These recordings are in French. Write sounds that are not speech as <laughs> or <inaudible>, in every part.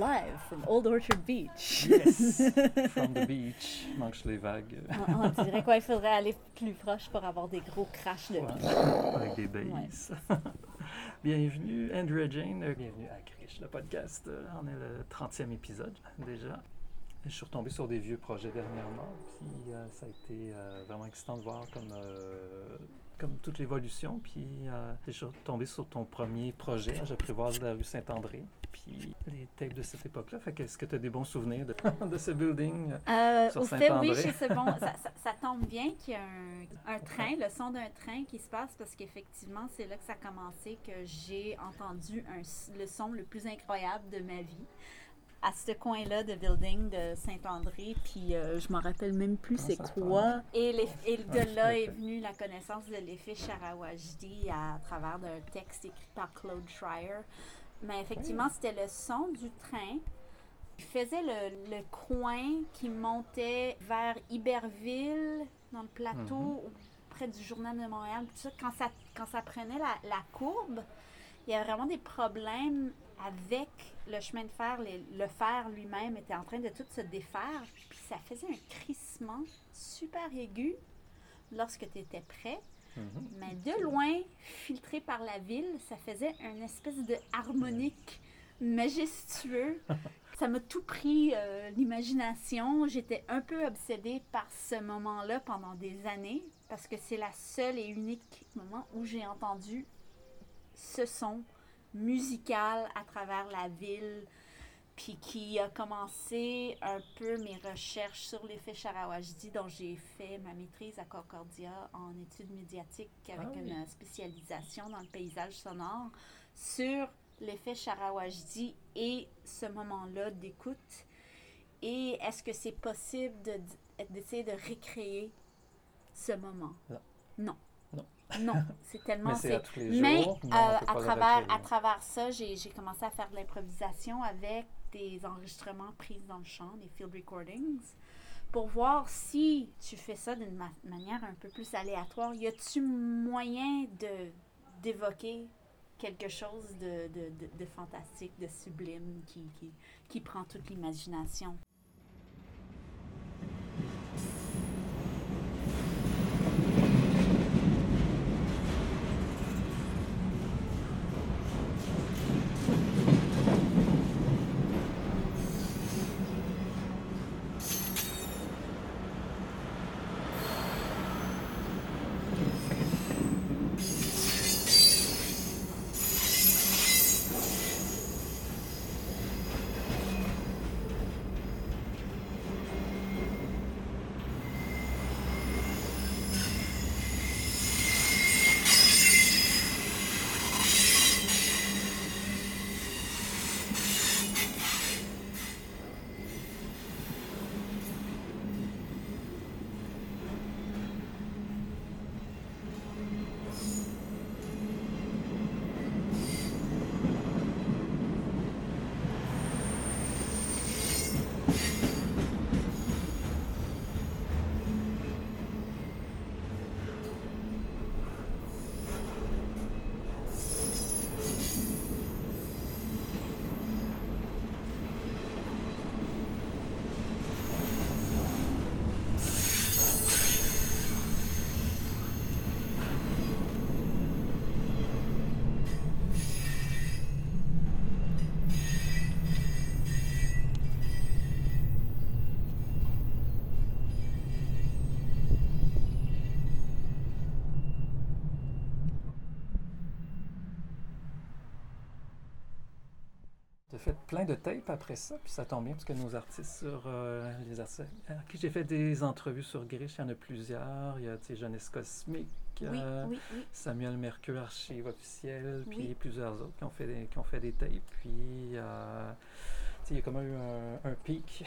Live from Old Orchard Beach. Yes, <laughs> from the beach. Manque les vagues. on, on dirait quoi, il faudrait aller plus proche pour avoir des gros crashs de Ouais, avec des basses. <laughs> bienvenue, Andrea Jane. euh, Bienvenue à Krish, le podcast. Euh, On est le 30e épisode déjà. Je suis retombé sur des vieux projets dernièrement, puis euh, ça a été euh, vraiment excitant de voir comme, euh, comme toute l'évolution. Puis euh, je suis retombé sur ton premier projet, J'apprivoise la rue Saint-André, puis les tapes de cette époque-là. Fait que est-ce que tu as des bons souvenirs de, <laughs> de ce building? Euh, Sur au fait, oui, Saint-André? c'est bon. Ça, ça- ça tombe bien qu'il y a un, un train, le son d'un train qui se passe parce qu'effectivement, c'est là que ça a commencé que j'ai entendu un le son le plus incroyable de ma vie. À ce coin-là de building de Saint-André, puis euh, je m'en rappelle même plus c'est quoi. Et, les- et de Ah, là est venue la connaissance de l'effet Sharawajdi à travers d'un texte écrit par Claude Schreier. Mais effectivement, c'était le son du train il faisait le, le coin qui montait vers Iberville, dans le plateau, près du Journal de Montréal. Tout ça, quand, ça, quand ça prenait la, la courbe, il y avait vraiment des problèmes avec le chemin de fer. Les- le fer lui-même était en train de tout se défaire. Puis ça faisait un crissement super aigu lorsque tu étais prêt. Mhm. Mais de loin, filtré par la ville, ça faisait une espèce de harmonique majestueux. <laughs> Ça m'a tout pris euh, l'imagination. J'étais un peu obsédée par ce moment-là pendant des années parce que c'est la seule et unique moment où j'ai entendu ce son musical à travers la ville puis qui a commencé un peu mes recherches sur l'effet Sharawajdi, dont j'ai fait ma maîtrise à Concordia en études médiatiques avec Ah oui. une spécialisation dans le paysage sonore sur l'effet Sharawajdi et ce moment-là d'écoute. Et est-ce que c'est possible de- d'essayer de recréer ce moment? Non. Non. Non. <laughs> C'est tellement... Mais c'est à tous les jours. euh, mais peut à, travers, à travers ça, j'ai j'ai commencé à faire de l'improvisation avec des enregistrements pris dans le champ, des field recordings, pour voir si tu fais ça d'une ma- manière un peu plus aléatoire. Y a-tu moyen de d'évoquer quelque chose de, de, de, de fantastique, de sublime qui, qui, qui prend toute l'imagination? Fait plein de tapes après ça, puis ça tombe bien parce que nos artistes sur euh, les artistes à qui j'ai fait des entrevues sur Grish, il y en a plusieurs. Il y a Jeunesse Cosmique, Oui, euh, oui, oui. Samuel Mercure, archive officielle, puis plusieurs autres qui ont fait des, qui ont fait des tapes. Puis euh, il y a comme eu un, un pic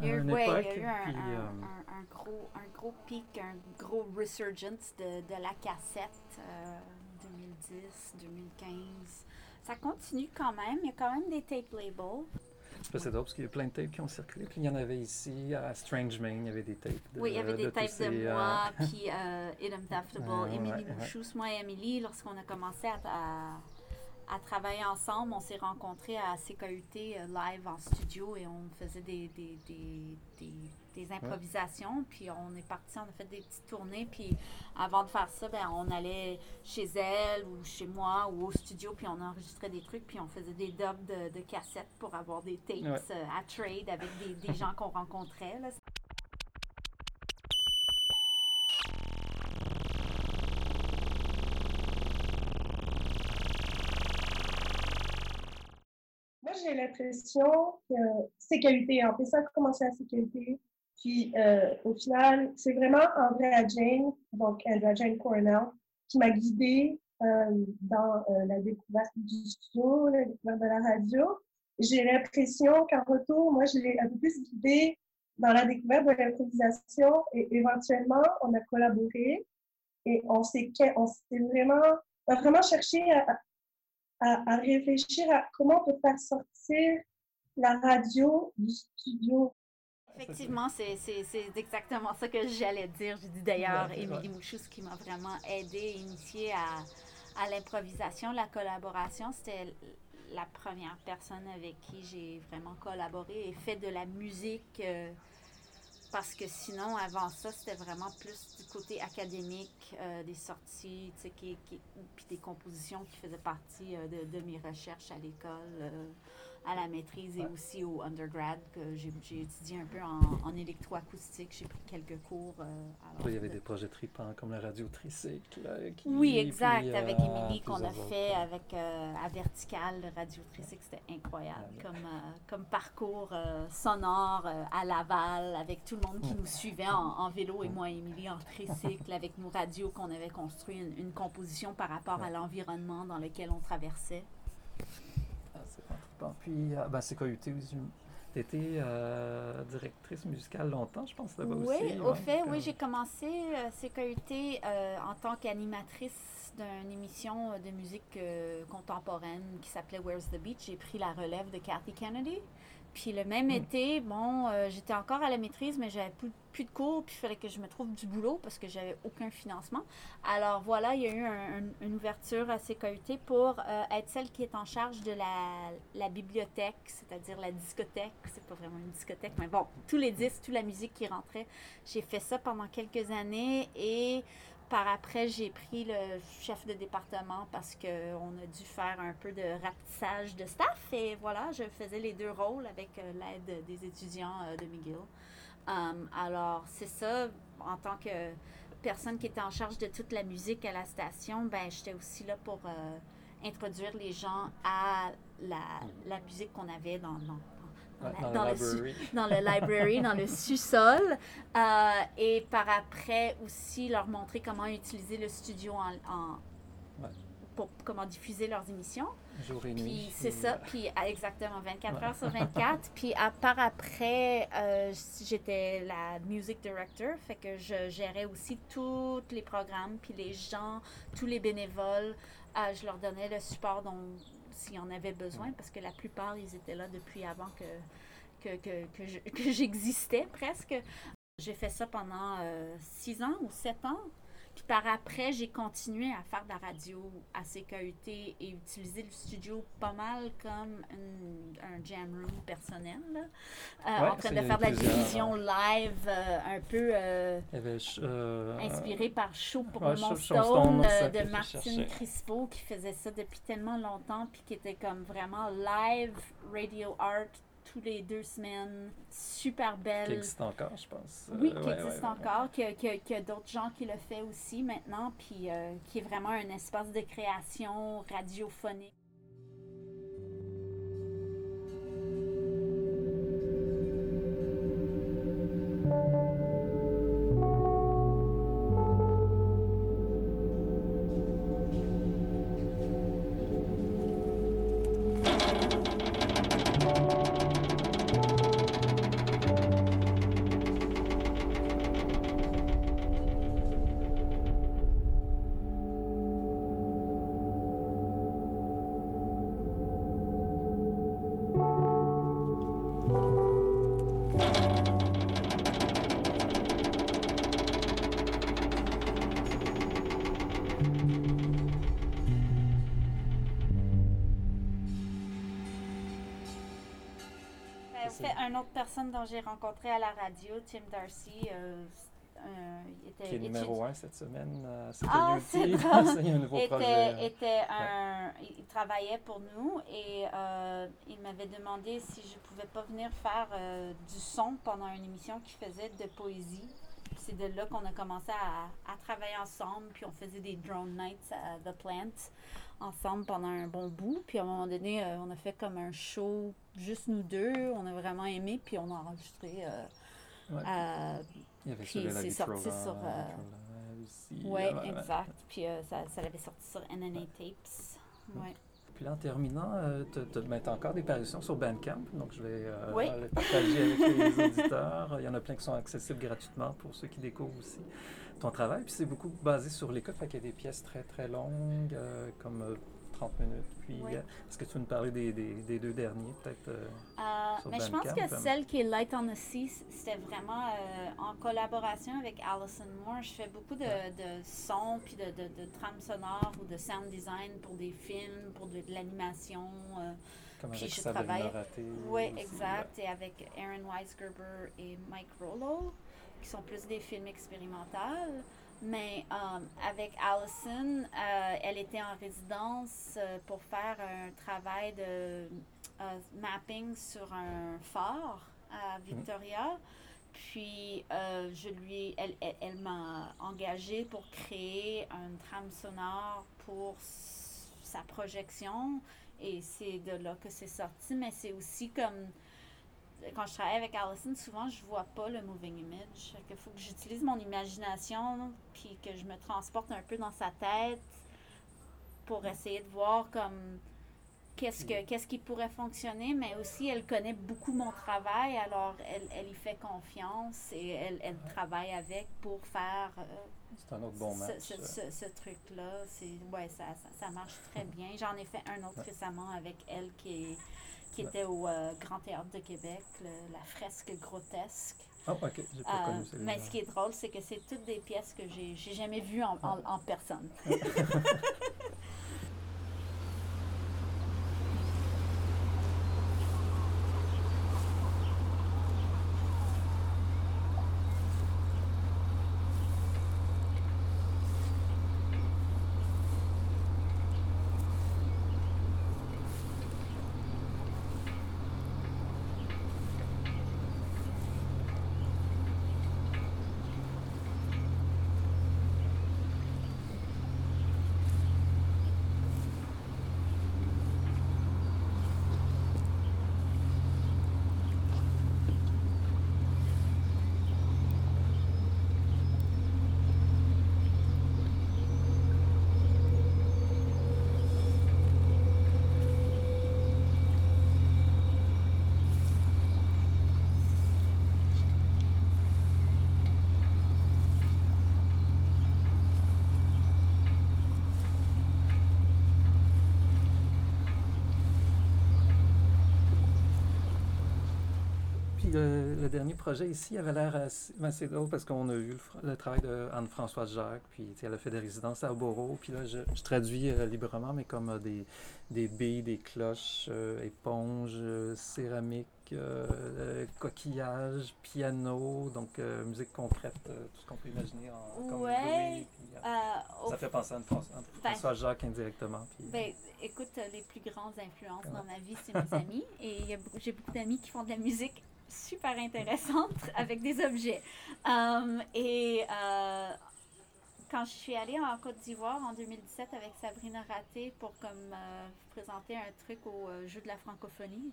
à une époque. il y a eu un, puis, un- gros, un gros pic, un gros resurgence de, de la cassette euh, 2010, 2015. Ça continue quand même. Il y a quand même des tape labels. C'est drôle parce qu'il y a plein de tapes qui ont circulé. Puis il y en avait ici à Strange Main, il y avait des tapes. De, oui, il y avait des tapes ces, de euh, moi, <laughs> puis euh, Idem Taftable, Ouais, Emily ouais, ouais. Mouchous, moi et Emily, lorsqu'on a commencé à, à- à travailler ensemble. On s'est rencontrés à CKUT euh, live en studio et on faisait des, des, des, des, improvisations. Puis on est parti, on a fait des petites tournées. Puis avant de faire ça, ben, on allait chez elle ou chez moi ou au studio. Puis on enregistrait des trucs. Puis on faisait des dubs de, de cassettes pour avoir des tapes euh, à trade avec des, gens qu'on rencontrait. Là. j'ai l'impression que sécurité, en fait, ça a commencé à sécurité. Puis, euh, au final, c'est vraiment Andrea Jane, donc Andrea Jane Cornell, qui m'a guidée euh, dans euh, la découverte du studio, la découverte de la radio. J'ai l'impression qu'en retour, moi, je l'ai un peu plus guidée dans la découverte de l'improvisation et éventuellement, on a collaboré et on s'est vraiment, on a vraiment cherché à, à, réfléchir à comment on peut faire sortir la radio du studio. Effectivement, c'est exactement ça que j'allais dire. J'ai dit d'ailleurs, Émilie Mouchous, qui m'a vraiment aidé, initié à, à l'improvisation, la collaboration. C'était la première personne avec qui j'ai vraiment collaboré et fait de la musique. Euh, parce que sinon, avant ça, c'était vraiment plus du côté académique, euh, des sorties, tu sais, qui, puis des compositions qui faisaient partie euh, de, de, mes recherches à l'école. Euh, à la maîtrise et aussi au undergrad que j'ai étudié un peu en, en électroacoustique. J'ai pris quelques cours. Euh, il y avait des projets tripants comme la radio tricycle. oui, exact. avec euh, Émilie qu'on a fait avec euh, à Vertical, radio tricycle. C'était incroyable comme, comme parcours sonore à Laval avec tout le monde qui nous suivait en, vélo et moi Émilie en tricycle avec nos radios qu'on avait construit une, une composition par rapport à l'environnement dans lequel on traversait. Puis, euh, ben, c'est. Tu étais euh, directrice musicale longtemps, je pense, là-bas oui, aussi. Au fait, oui, j'ai commencé euh, CKUT euh, en tant qu'animatrice d'une émission de musique contemporaine qui s'appelait Where's the Beach. J'ai pris la relève de Kathy Kennedy. Puis le même hmm. été, bon, euh, j'étais encore à la maîtrise, mais j'avais plus, plus, de cours, puis il fallait que je me trouve du boulot parce que j'avais aucun financement. Alors voilà, il y a eu une ouverture à CKUT pour euh, être celle qui est en charge de la, la bibliothèque, c'est-à-dire la discothèque. C'est pas vraiment une discothèque, mais bon, tous les disques, toute la musique qui rentrait. J'ai fait ça pendant quelques années et par après, j'ai pris le chef de département parce qu'on a dû faire un peu de rapetissage de staff. Et voilà, je faisais les deux rôles avec euh, l'aide des étudiants euh, de McGill. Um, alors, c'est ça, en tant que personne qui était en charge de toute la musique à la station, ben j'étais aussi là pour euh, introduire les gens à la, musique qu'on avait dans, dans, dans, le, <laughs> dans, le library, dans le sous-sol. Euh, et par après aussi leur montrer comment utiliser le studio en, pour comment diffuser leurs émissions. Jour et nuit. Puis c'est ça, puis ah, exactement 24 heures sur 24. <laughs> puis à part après, euh, j'étais la music director, fait que je gérais aussi tous les programmes, puis les gens, tous les bénévoles. Euh, je leur donnais le support dont s'il y en avait besoin, parce que la plupart, ils étaient là depuis avant que, que, que, <laughs> j'existais presque. J'ai fait ça pendant euh, six ans ou sept ans. Puis par après, j'ai continué à faire de la radio à CKUT et utiliser le studio pas mal comme un jam room personnel. Euh, en train de faire de la diffusion live euh, un peu euh, inspiré par Show pour ouais, Mon Stone, de Martine Crispo qui faisait ça depuis tellement longtemps puis qui était comme vraiment live radio art tous les deux semaines, super belle. Qui existe encore, je pense. Oui, qui existe encore, qu'il y a, d'autres gens qui le font aussi maintenant, puis euh, qui est vraiment un espace de création radiophonique. Une autre personne dont j'ai rencontré à la radio, Tim Darcy, euh, euh, était Qui est numéro étudiant- un cette semaine. euh, Ah, c'est. Ça, il y a un nouveau projet. était, était un, il travaillait pour nous et euh, il m'avait demandé si je pouvais pas venir faire du son pendant une émission qu'il faisait de poésie. C'est de là qu'on a commencé à, à travailler ensemble, puis on faisait des drone nights à The Plant ensemble pendant un bon bout. Puis à un moment donné, euh, on a fait comme un show juste nous deux. On a vraiment aimé, puis on a enregistré. euh, Ouais. à- Il y avait puis c'est sorti sur, euh, Vitrola aussi. Oui, euh, ouais, exact. Puis euh, ça, ça l'avait sorti sur NNA Tapes. Ouais. Puis là, en terminant, euh, tu as encore des parutions sur Bandcamp, donc je vais euh, Oui. les partager avec les <laughs> auditeurs. Il y en a plein qui sont accessibles gratuitement pour ceux qui découvrent aussi ton travail. Puis c'est beaucoup basé sur l'écoute, fait qu'il y a des pièces très très longues, euh, comme euh, 30 minutes. Puis Oui. euh, est-ce que tu veux nous parler des, des- des deux derniers, peut-être euh, Euh, mais je pense que celle qui est Light on the Sea, c'était vraiment en collaboration avec Alison Moore. Je fais beaucoup de, Ouais. de sons, puis de, de, de trames sonores ou de sound design pour des films, pour de, l'animation. comme Puis avec je Sabrina travaille- Oui, exact. Et avec Aaron Weisgerber et Mike Rollo, qui sont plus des films expérimentaux. Mais euh, avec Allison, euh, elle était en résidence euh, pour faire un travail de mapping sur un phare à Victoria. Puis, je lui, elle, elle, elle m'a engagée pour créer une trame sonore pour sa projection. Et c'est de là que c'est sorti. Mais c'est aussi comme quand je travaille avec Allison, souvent je vois pas le moving image. Il faut que j'utilise mon imagination puis que je me transporte un peu dans sa tête pour essayer de voir comme qu'est-ce que qu'est-ce qui pourrait fonctionner, mais aussi elle connaît beaucoup mon travail, alors elle, elle y fait confiance et elle, elle travaille avec pour faire euh, C'est un autre bon ce- match. ce, ce- ce truc-là. C'est ouais, ça, ça, ça marche très bien. J'en ai fait un autre récemment avec elle qui est qui était au euh, Grand Théâtre de Québec, le- la fresque grotesque. Oh, ok, j'ai pas Euh, connu mais ce qui est drôle, c'est que c'est toutes des pièces que j'ai j'ai jamais vues en, en- en personne. <laughs> Puis le, le dernier projet ici avait l'air assez. ben, c'est drôle parce qu'on a vu le, le travail de Anne-Françoise Jacques, puis elle a fait des résidences à Borough. Puis là, je, je traduis euh, librement, mais comme euh, des, des billes, des cloches, euh, éponges, euh, céramique, coquillages, piano, donc musique concrète, tout ce qu'on peut imaginer en Ouais. puis, Ça fait penser à Anne-Françoise Anne-Françoise Jacques indirectement. Puis, Ben, écoute, les plus grandes influences Ouais. dans ma vie, c'est mes <laughs> amis. Et j'ai beaucoup d'amis qui font de la musique super intéressante <laughs> avec des objets. Um, et euh, quand je suis allée en Côte d'Ivoire en 2017 avec Sabrina Raté pour comme euh, présenter un truc au euh, jeu de la francophonie,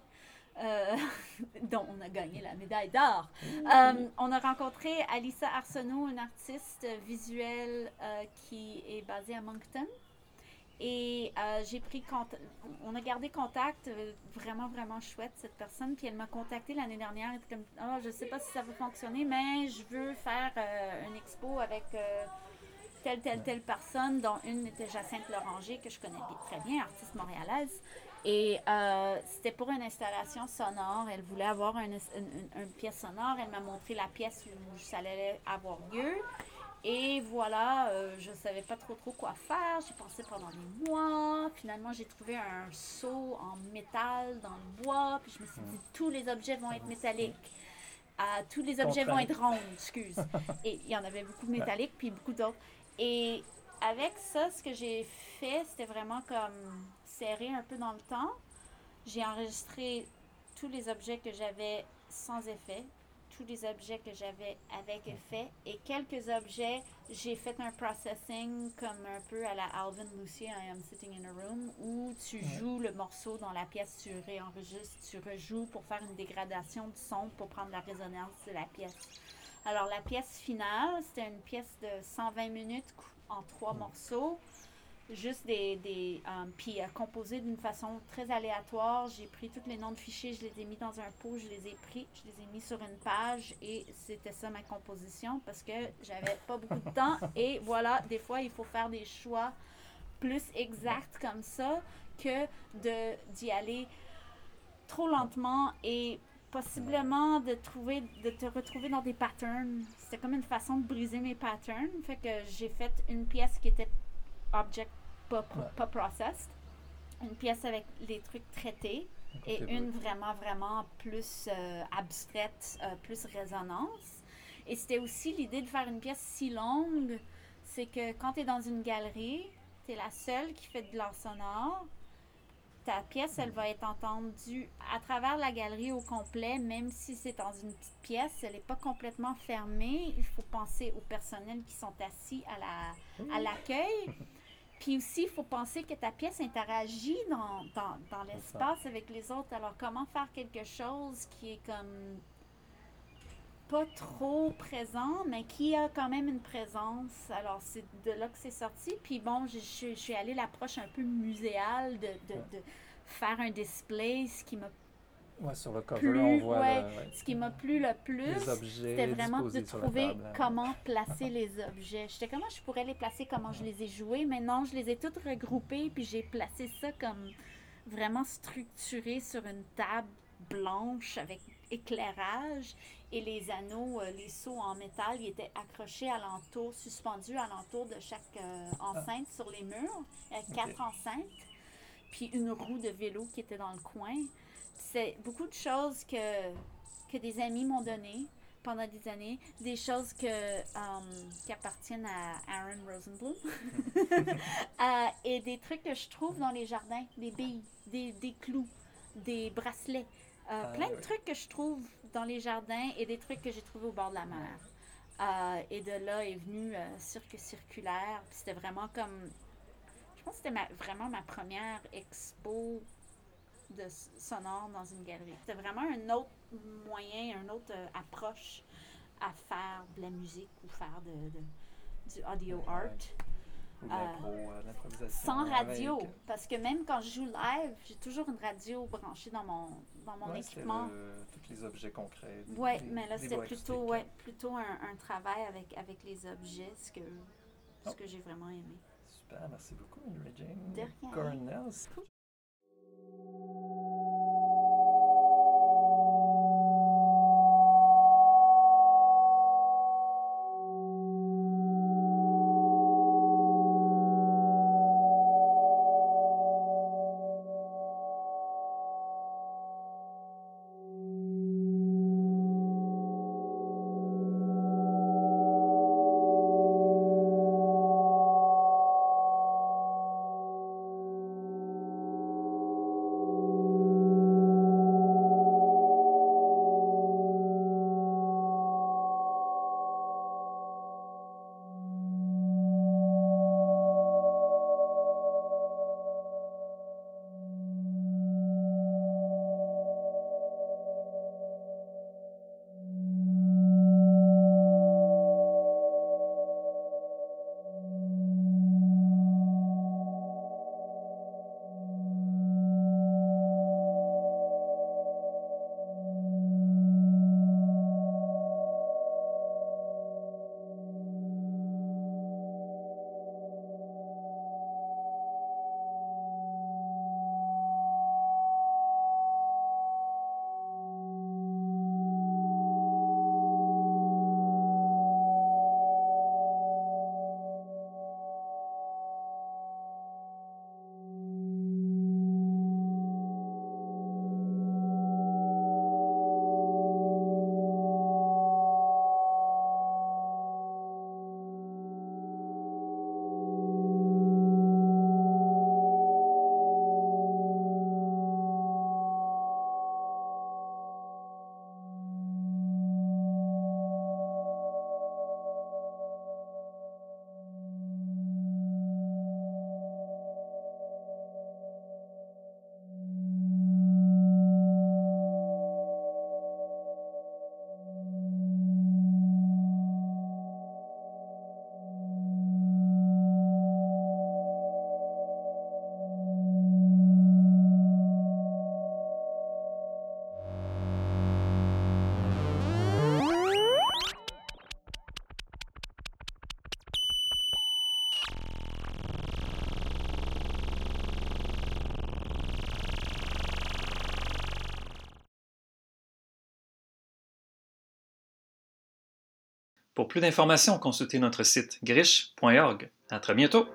<laughs> dont on a gagné la médaille d'or. Euh, on a rencontré Alissa Arsenault, une artiste visuelle qui est basée à Moncton. Et euh, j'ai pris on a gardé contact, euh, vraiment, vraiment chouette cette personne. Puis elle m'a contacté l'année dernière, elle était comme, ah, je sais pas si ça va fonctionner, mais je veux faire euh, une expo avec telle, telle, telle personne, dont une était Jacinthe Loranger, que je connais très bien, artiste montréalaise. Et c'était pour une installation sonore. Elle voulait avoir une pièce sonore. Elle m'a montré la pièce où ça allait avoir lieu. Et voilà, euh, je ne savais pas trop trop quoi faire. J'ai pensé pendant des mois. Finalement, j'ai trouvé un seau en métal dans le bois. Puis je me suis dit, tous les objets vont être métalliques. Ah, tous les objets vont être ronds, excuse. <laughs> Et il y en avait beaucoup de métalliques, puis beaucoup d'autres. Et avec ça, ce que j'ai fait, c'était vraiment comme serré un peu dans le temps. J'ai enregistré tous les objets que j'avais sans effet, tous les objets que j'avais avec effet et quelques objets, j'ai fait un processing comme un peu à la Alvin Lucy, I Am Sitting in a Room, où tu joues le morceau dans la pièce, tu réenregistres, tu rejoues pour faire une dégradation du son pour prendre la résonance de la pièce. Alors la pièce finale, c'était une pièce de 120 minutes en trois morceaux juste des. des euh, puis euh, composé d'une façon très aléatoire. J'ai pris tous les noms de fichiers, je les ai mis dans un pot, je les ai pris, je les ai mis sur une page et c'était ça ma composition parce que j'avais pas beaucoup de temps. <laughs> Et voilà, des fois, il faut faire des choix plus exacts comme ça que de d'y aller trop lentement et possiblement de trouver de te retrouver dans des patterns. C'était comme une façon de briser mes patterns. Fait que j'ai fait une pièce qui était object pas, pas processed, une pièce avec les trucs traités et une vraiment, vraiment plus euh, abstraite, euh, plus résonance. Et c'était aussi l'idée de faire une pièce si longue, c'est que quand tu es dans une galerie, tu es la seule qui fait de l'art sonore. Ta pièce, elle va être entendue à travers la galerie au complet, même si c'est dans une petite pièce, elle n'est pas complètement fermée. Il faut penser au personnel qui sont assis à la à l'accueil. <laughs> Puis aussi, il faut penser que ta pièce interagit dans, dans, dans l'espace avec les autres. Alors, comment faire quelque chose qui est comme pas trop présent, mais qui a quand même une présence? Alors, c'est de là que c'est sorti. Puis bon, je, je, suis allée l'approche un peu muséale de, de, de, faire un display, ce qui m'a Ouais, sur le cover, on voit. Ouais, Ce qui m'a plu le plus, c'était vraiment de trouver hein. comment placer <laughs> les objets. J'étais comment je pourrais les placer, comment je les ai joués. Mais non, je les ai toutes regroupés, puis j'ai placé ça comme vraiment structuré sur une table blanche avec éclairage et les anneaux, euh, les seaux en métal, ils étaient accrochés alentour, suspendus alentour de chaque euh, enceinte sur les murs. Avait quatre enceintes, puis une roue de vélo qui était dans le coin c'est beaucoup de choses que, que des amis m'ont données pendant des années, des choses que, um, qui appartiennent à Aaron Rosenblum, <laughs> euh, et des trucs que je trouve dans les jardins, des billes, des, des clous, des bracelets, euh, Ah, plein de trucs que je trouve dans les jardins et des trucs que j'ai trouvés au bord de la mer. Euh, et de là est venu euh, Cirque Circulaire. C'était vraiment comme. Pense que c'était ma- vraiment ma première expo de sonore dans une galerie. C'était vraiment un autre moyen, une autre euh, approche à faire de la musique ou faire de, de- du audio art. Ou euh, l'improvisation. Sans radio. avec- Parce que même quand je joue live, j'ai toujours une radio branchée dans mon, dans mon Ouais, c'était équipement. le- tous les objets concrets. des- mais là c'était plutôt, acoustiques. ouais, plutôt un, un travail avec, avec les objets, ce que, ce Oh. que j'ai vraiment aimé. Super, merci beaucoup, rien. Cornell. Pour plus d'informations, consultez notre site griche.org. À très bientôt!